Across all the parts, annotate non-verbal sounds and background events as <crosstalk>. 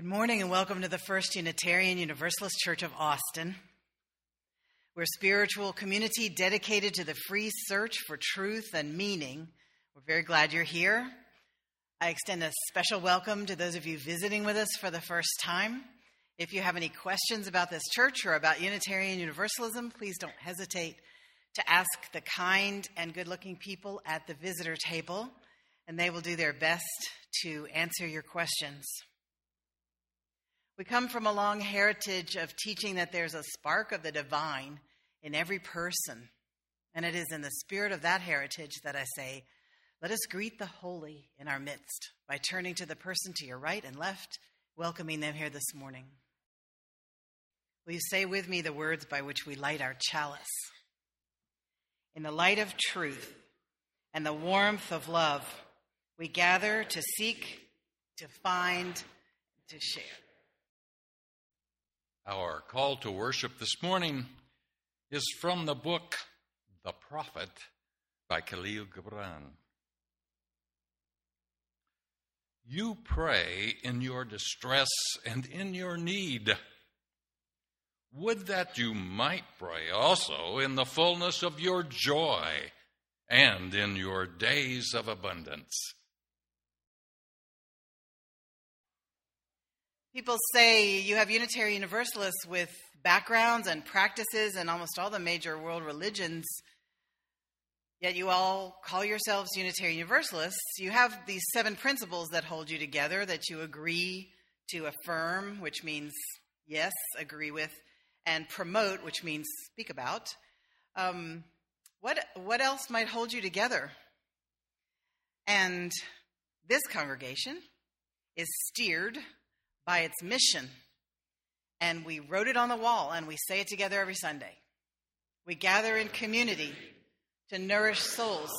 Good morning and welcome to the First Unitarian Universalist Church of Austin. We're a spiritual community dedicated to the free search for truth and meaning. We're very glad you're here. I extend a special welcome to those of you visiting with us for the first time. If you have any questions about this church or about Unitarian Universalism, please don't hesitate to ask the kind and good looking people at the visitor table, and they will do their best to answer your questions. We come from a long heritage of teaching that there's a spark of the divine in every person. And it is in the spirit of that heritage that I say, let us greet the holy in our midst by turning to the person to your right and left, welcoming them here this morning. Will you say with me the words by which we light our chalice? In the light of truth and the warmth of love, we gather to seek, to find, to share. Our call to worship this morning is from the book The Prophet by Kahlil Gibran. You pray in your distress and in your need. Would that you might pray also in the fullness of your joy and in your days of abundance. People say you have Unitarian Universalists with backgrounds and practices in almost all the major world religions, yet you all call yourselves Unitarian Universalists. You have these seven principles that hold you together that you agree to affirm, which means yes, agree with, and promote, which means speak about. Um, what, what else might hold you together? And this congregation is steered by its mission. And we wrote it on the wall and we say it together every Sunday. We gather in community to nourish souls,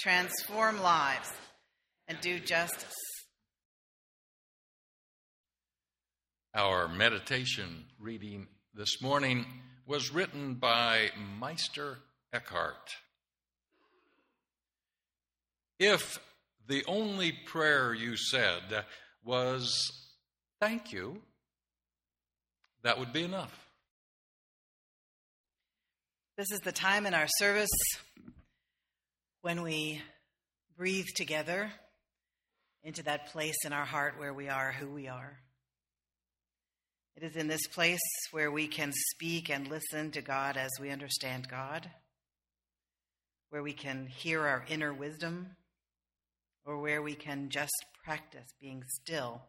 transform lives, and do justice. Our meditation reading this morning was written by Meister Eckhart. If the only prayer you said was thank you, that would be enough. This is the time in our service when we breathe together into that place in our heart where we are who we are. It is in this place where we can speak and listen to God as we understand God, where we can hear our inner wisdom, or where we can just practice being still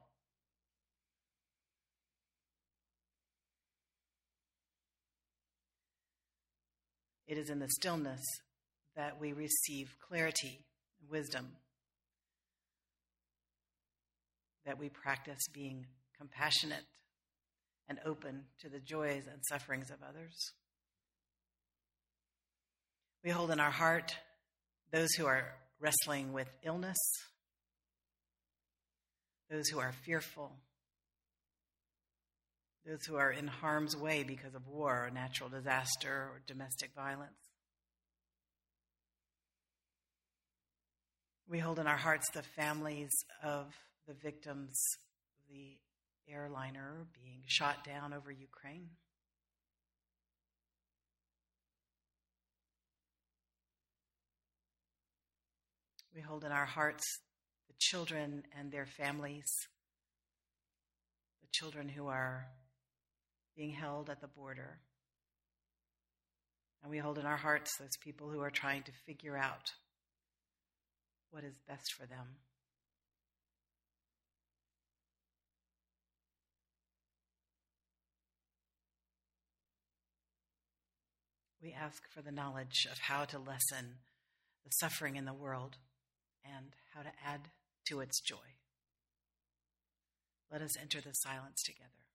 It is in the stillness that we receive clarity and wisdom, that we practice being compassionate and open to the joys and sufferings of others. We hold in our heart those who are wrestling with illness, those who are fearful those who are in harm's way because of war or natural disaster or domestic violence. We hold in our hearts the families of the victims of the airliner being shot down over Ukraine. We hold in our hearts the children and their families, the children who are being held at the border. And we hold in our hearts those people who are trying to figure out what is best for them. We ask for the knowledge of how to lessen the suffering in the world and how to add to its joy. Let us enter the silence together.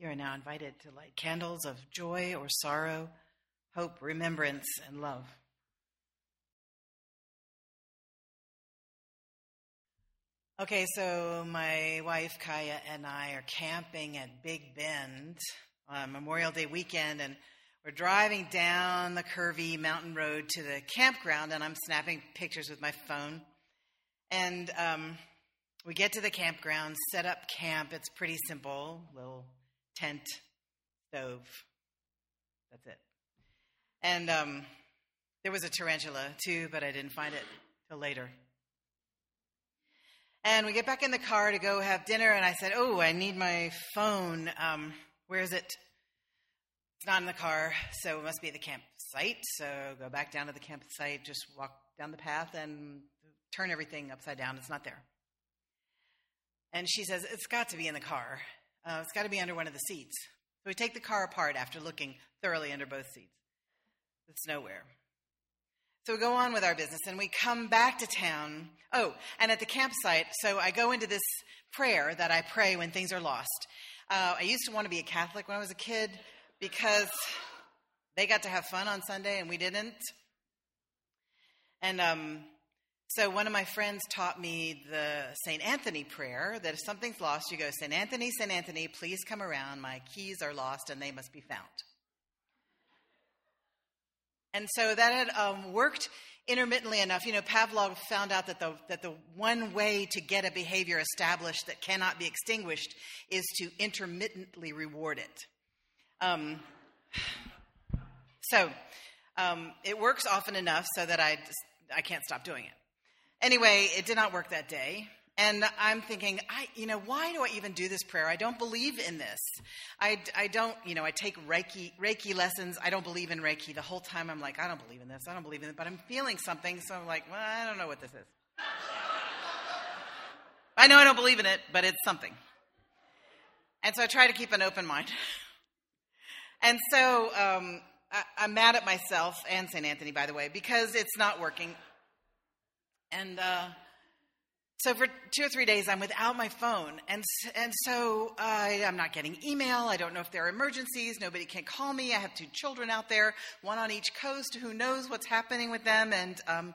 You are now invited to light candles of joy or sorrow, hope, remembrance, and love. Okay, so my wife Kaya and I are camping at Big Bend on Memorial Day weekend, and We're driving down the curvy mountain road to the campground, and I'm snapping pictures with my phone. And um, we get to the campground, set up camp. It's pretty simple little tent, stove. That's it. And um, there was a tarantula too, but I didn't find it till later. And we get back in the car to go have dinner, and I said, Oh, I need my phone. Um, where is it? It's not in the car, so it must be at the campsite. So go back down to the campsite, just walk down the path and turn everything upside down. It's not there. And she says, It's got to be in the car. Uh, it's got to be under one of the seats. So we take the car apart after looking thoroughly under both seats. It's nowhere. So we go on with our business and we come back to town. Oh, and at the campsite, so I go into this prayer that I pray when things are lost. Uh, I used to want to be a Catholic when I was a kid because they got to have fun on Sunday and we didn't. And um, so one of my friends taught me the St. Anthony prayer that if something's lost, you go, St. Anthony, St. Anthony, please come around. My keys are lost and they must be found. And so that had um, worked intermittently enough. You know, Pavlov found out that the, that the one way to get a behavior established that cannot be extinguished is to intermittently reward it. Um, <sighs> so um, it works often enough so that I, just, I can't stop doing it. Anyway, it did not work that day. And I'm thinking, I, you know, why do I even do this prayer? I don't believe in this. I, I don't, you know, I take Reiki, Reiki lessons. I don't believe in Reiki. The whole time I'm like, I don't believe in this. I don't believe in it. But I'm feeling something. So I'm like, well, I don't know what this is. I know I don't believe in it, but it's something. And so I try to keep an open mind. <laughs> and so um, I, I'm mad at myself and St. Anthony, by the way, because it's not working. And, uh, so for two or three days, I'm without my phone, and and so I, I'm not getting email. I don't know if there are emergencies. Nobody can call me. I have two children out there, one on each coast. Who knows what's happening with them? And um,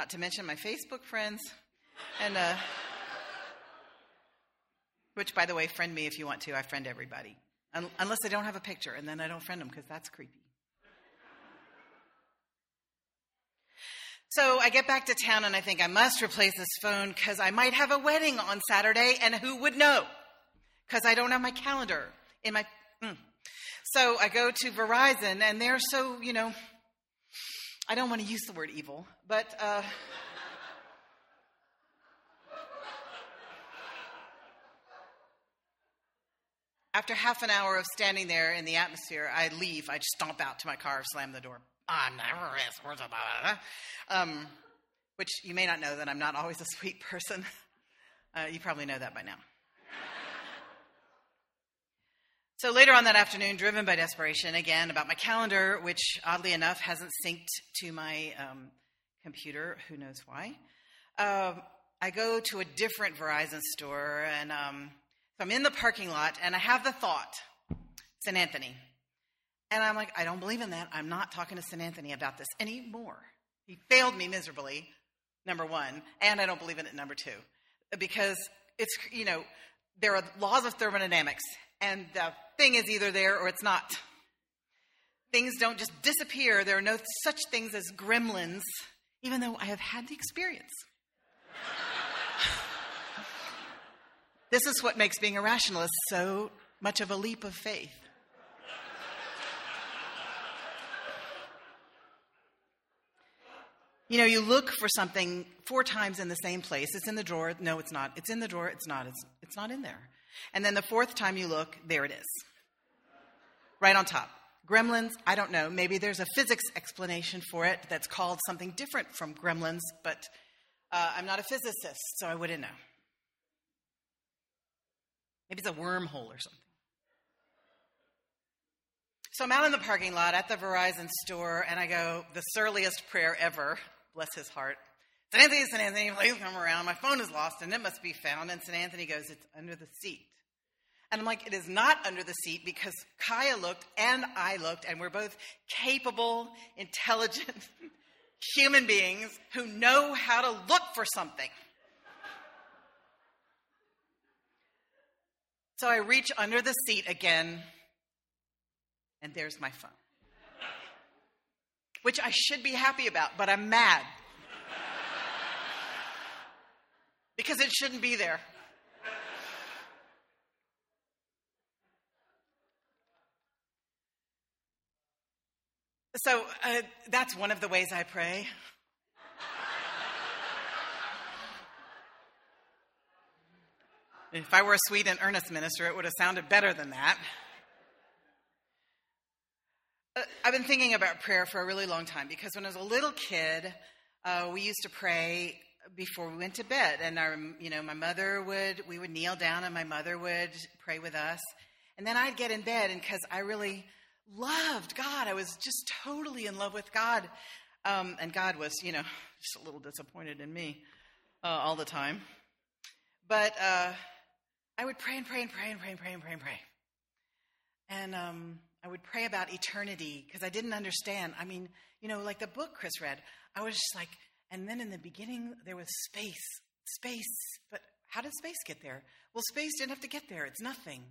not to mention my Facebook friends, and uh, which, by the way, friend me if you want to. I friend everybody, Un- unless they don't have a picture, and then I don't friend them because that's creepy. So I get back to town and I think I must replace this phone because I might have a wedding on Saturday and who would know? Because I don't have my calendar in my. Mm. So I go to Verizon and they're so, you know, I don't want to use the word evil, but. Uh, after half an hour of standing there in the atmosphere, I leave. I stomp out to my car, slam the door. Is. Um, which you may not know that I'm not always a sweet person. <laughs> Uh, you probably know that by now. So later on that afternoon, driven by desperation, again about my calendar, which oddly enough hasn't synced to my um, computer, who knows why, uh, I go to a different Verizon store, and um, so I'm in the parking lot, and I have the thought, St. Anthony, and I'm like, I don't believe in that. I'm not talking to St. Anthony about this anymore. He failed me miserably, number one, and I don't believe in it, number two, because it's, you know, there are laws of thermodynamics, and the thing is either there or it's not. Things don't just disappear. There are no such things as gremlins, even though I have had the experience. <sighs> this is what makes being a rationalist so much of a leap of faith. You know, you look for something four times in the same place. It's in the drawer. No, it's not. It's in the drawer. It's not. It's, it's not in there. And then the fourth time you look, there it is. Right on top. Gremlins, I don't know. Maybe there's a physics explanation for it that's called something different from gremlins, but uh, I'm not a physicist, so I wouldn't know. Maybe it's a wormhole or something. So I'm out in the parking lot at the Verizon store, and I go, the surliest prayer ever bless his heart. St. Anthony, St. Anthony, please come around. My phone is lost and it must be found. And St. Anthony goes, It's under the seat. And I'm like, It is not under the seat because Kaya looked and I looked, and we're both capable, intelligent <laughs> human beings who know how to look for something. So I reach under the seat again, and there's my phone. Which I should be happy about, but I'm mad. because it shouldn't be there. So uh, that's one of the ways I pray. if I were a sweet and earnest minister, it would have sounded better than that. I've been thinking about prayer for a really long time because when I was a little kid, uh, we used to pray before we went to bed, and our, you know, my mother would, we would kneel down, and my mother would pray with us, and then I'd get in bed, and because I really loved God. I was just totally in love with God. Um, and God was, you know, just a little disappointed in me uh, all the time. But uh, I would pray and pray and pray and pray and pray and pray and pray. And um, I would pray about eternity because I didn't understand. I mean, you know, like the book Chris read, I was just like, and then in the beginning there was space, space. But how did space get there? Well, space didn't have to get there. It's nothing.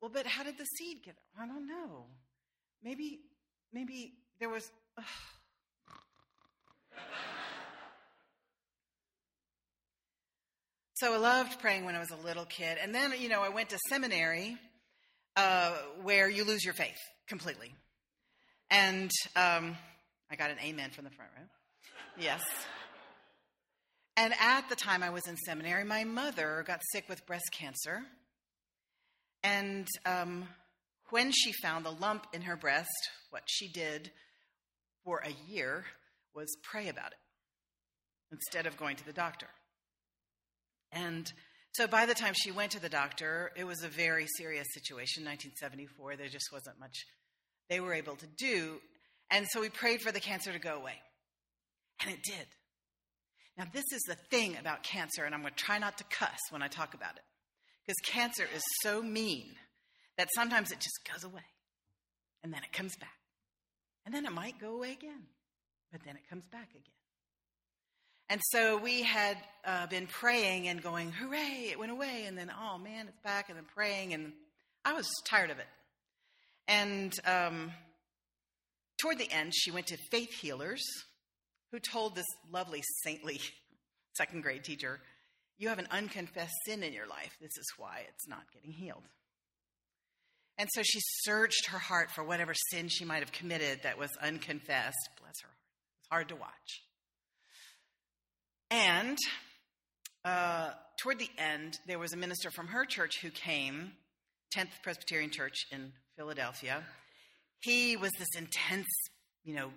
Well, but how did the seed get? I don't know. Maybe, maybe there was. <laughs> so I loved praying when I was a little kid. And then, you know, I went to seminary uh, where you lose your faith completely. And um, I got an amen from the front row. Yes. And at the time I was in seminary, my mother got sick with breast cancer. And um, when she found the lump in her breast, what she did for a year was pray about it instead of going to the doctor. And so by the time she went to the doctor, it was a very serious situation, 1974. There just wasn't much they were able to do. And so we prayed for the cancer to go away. And it did. Now, this is the thing about cancer, and I'm going to try not to cuss when I talk about it, because cancer is so mean that sometimes it just goes away and then it comes back. And then it might go away again, but then it comes back again. And so we had uh, been praying and going, hooray, it went away. And then, oh man, it's back. And then praying. And I was tired of it. And um, toward the end, she went to faith healers who told this lovely, saintly <laughs> second grade teacher, You have an unconfessed sin in your life. This is why it's not getting healed. And so she searched her heart for whatever sin she might have committed that was unconfessed. Bless her heart. It's hard to watch. And uh, toward the end, there was a minister from her church who came, 10th Presbyterian Church in Philadelphia. He was this intense, you know,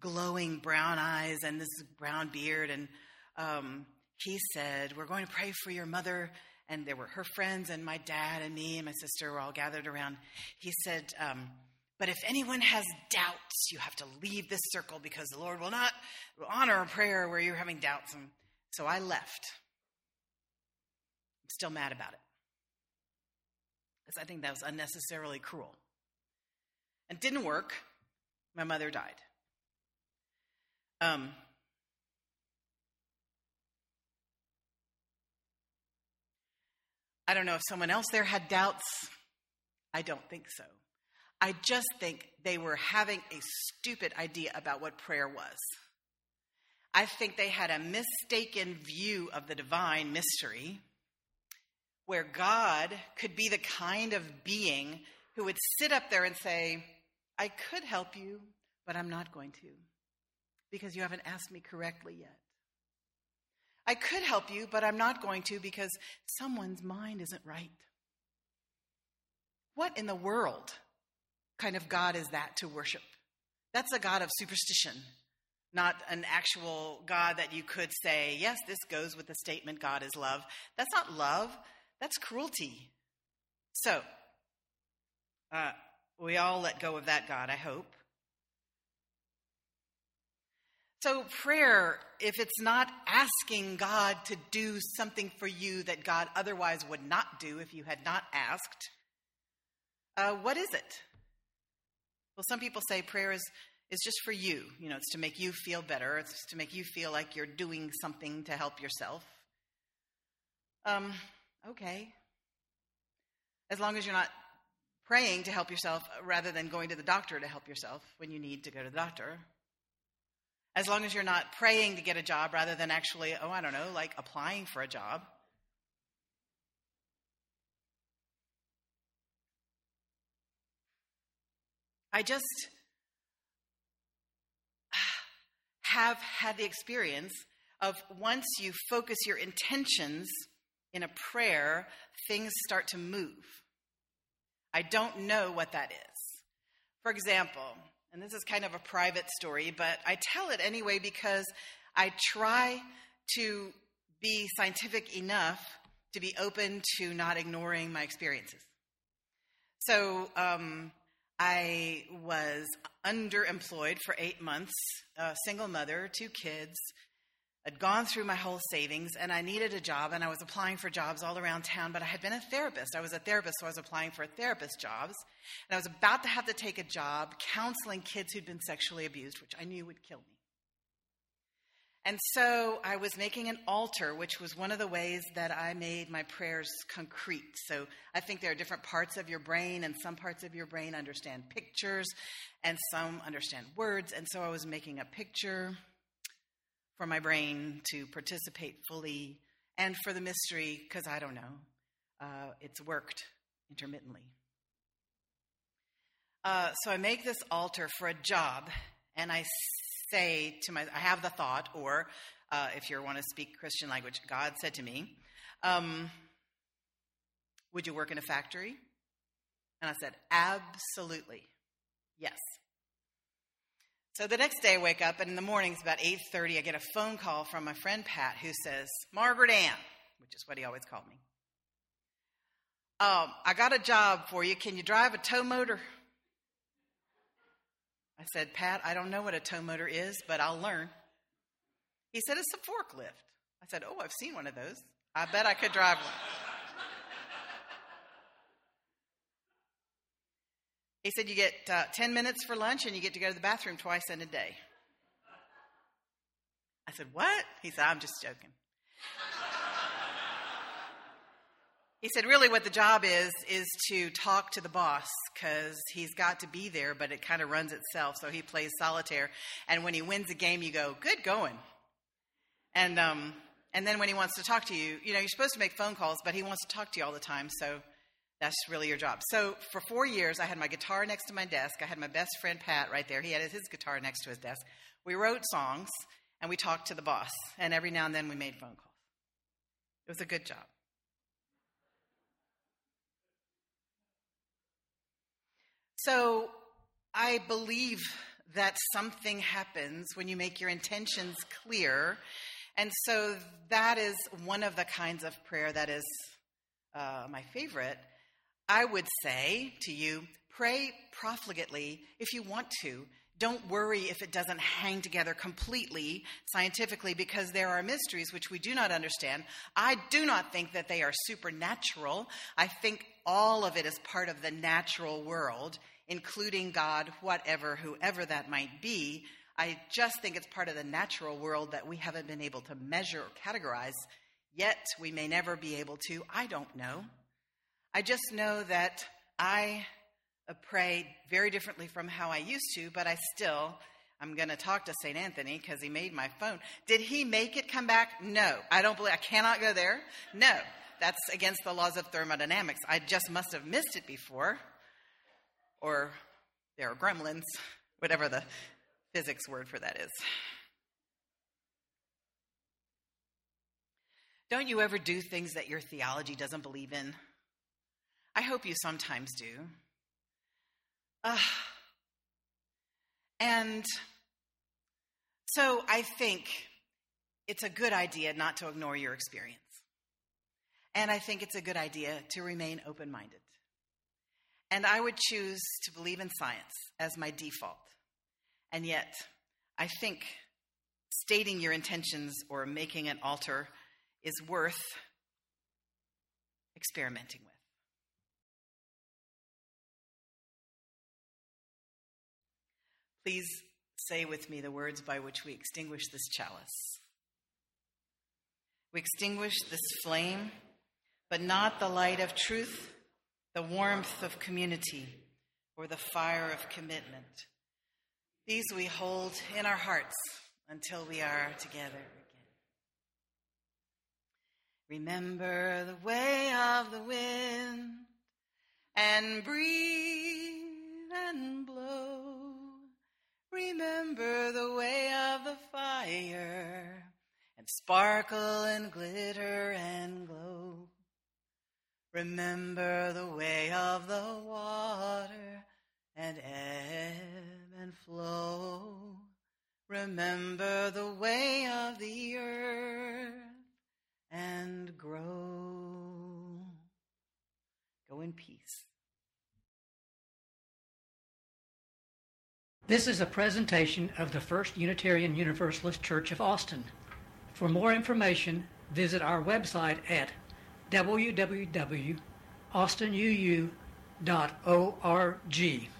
glowing brown eyes and this brown beard. And um, he said, We're going to pray for your mother and there were her friends and my dad and me and my sister were all gathered around. He said, um, But if anyone has doubts, you have to leave this circle because the Lord will not honor a prayer where you're having doubts. And so I left. I'm still mad about it because I think that was unnecessarily cruel. And didn't work. My mother died. Um, I don't know if someone else there had doubts. I don't think so. I just think they were having a stupid idea about what prayer was. I think they had a mistaken view of the divine mystery where God could be the kind of being who would sit up there and say, I could help you, but I'm not going to because you haven't asked me correctly yet. I could help you, but I'm not going to because someone's mind isn't right. What in the world kind of God is that to worship? That's a God of superstition, not an actual God that you could say, yes, this goes with the statement God is love. That's not love, that's cruelty. So, uh, we all let go of that God, I hope. So, prayer, if it's not asking God to do something for you that God otherwise would not do if you had not asked, uh, what is it? Well, some people say prayer is, is just for you. You know, it's to make you feel better, it's to make you feel like you're doing something to help yourself. Um, okay. As long as you're not praying to help yourself rather than going to the doctor to help yourself when you need to go to the doctor. As long as you're not praying to get a job rather than actually, oh, I don't know, like applying for a job. I just have had the experience of once you focus your intentions in a prayer, things start to move. I don't know what that is. For example, and this is kind of a private story, but I tell it anyway because I try to be scientific enough to be open to not ignoring my experiences. So, um, I was underemployed for eight months, a single mother, two kids. I'd gone through my whole savings and I needed a job and I was applying for jobs all around town, but I had been a therapist. I was a therapist, so I was applying for therapist jobs. And I was about to have to take a job counseling kids who'd been sexually abused, which I knew would kill me. And so I was making an altar, which was one of the ways that I made my prayers concrete. So I think there are different parts of your brain, and some parts of your brain understand pictures, and some understand words. And so I was making a picture for my brain to participate fully, and for the mystery, because I don't know, uh, it's worked intermittently. Uh, so I make this altar for a job, and I say to my, I have the thought, or uh, if you want to speak Christian language, God said to me, um, Would you work in a factory? And I said, Absolutely. Yes. So the next day I wake up and in the mornings about 8:30 I get a phone call from my friend Pat who says, "Margaret Ann," which is what he always called me. Um, I got a job for you. Can you drive a tow motor? I said, Pat, I don't know what a tow motor is, but I'll learn. He said, It's a forklift. I said, Oh, I've seen one of those. I bet I could drive one. He said, You get uh, 10 minutes for lunch and you get to go to the bathroom twice in a day. I said, What? He said, I'm just joking. He said, really, what the job is, is to talk to the boss because he's got to be there, but it kind of runs itself. So he plays solitaire. And when he wins a game, you go, good going. And, um, and then when he wants to talk to you, you know, you're supposed to make phone calls, but he wants to talk to you all the time. So that's really your job. So for four years, I had my guitar next to my desk. I had my best friend, Pat, right there. He had his guitar next to his desk. We wrote songs and we talked to the boss. And every now and then we made phone calls. It was a good job. So I believe that something happens when you make your intentions clear. And so that is one of the kinds of prayer that is uh, my favorite. I would say to you, pray profligately if you want to. Don't worry if it doesn't hang together completely scientifically because there are mysteries which we do not understand. I do not think that they are supernatural. I think all of it is part of the natural world including God, whatever, whoever that might be. I just think it's part of the natural world that we haven't been able to measure or categorize, yet we may never be able to. I don't know. I just know that I pray very differently from how I used to, but I still. I'm going to talk to St. Anthony because he made my phone. Did he make it come back? No. I don't believe I cannot go there. No. That's against the laws of thermodynamics. I just must have missed it before or there are gremlins, <laughs> whatever the physics word for that is. Don't you ever do things that your theology doesn't believe in? I hope you sometimes do. Uh, and so I think it's a good idea not to ignore your experience. And I think it's a good idea to remain open minded. And I would choose to believe in science as my default. And yet, I think stating your intentions or making an altar is worth experimenting with. Please say with me the words by which we extinguish this chalice. We extinguish this flame, but not the light of truth the warmth of community, or the fire of commitment. These we hold in our hearts until we are together again. Remember the way of the wind and breathe and blow. Remember the way of the fire and sparkle and glitter and. Remember the way of the water and ebb and flow. Remember the way of the earth and grow. Go in peace. This is a presentation of the First Unitarian Universalist Church of Austin. For more information, visit our website at www.austinuu.org.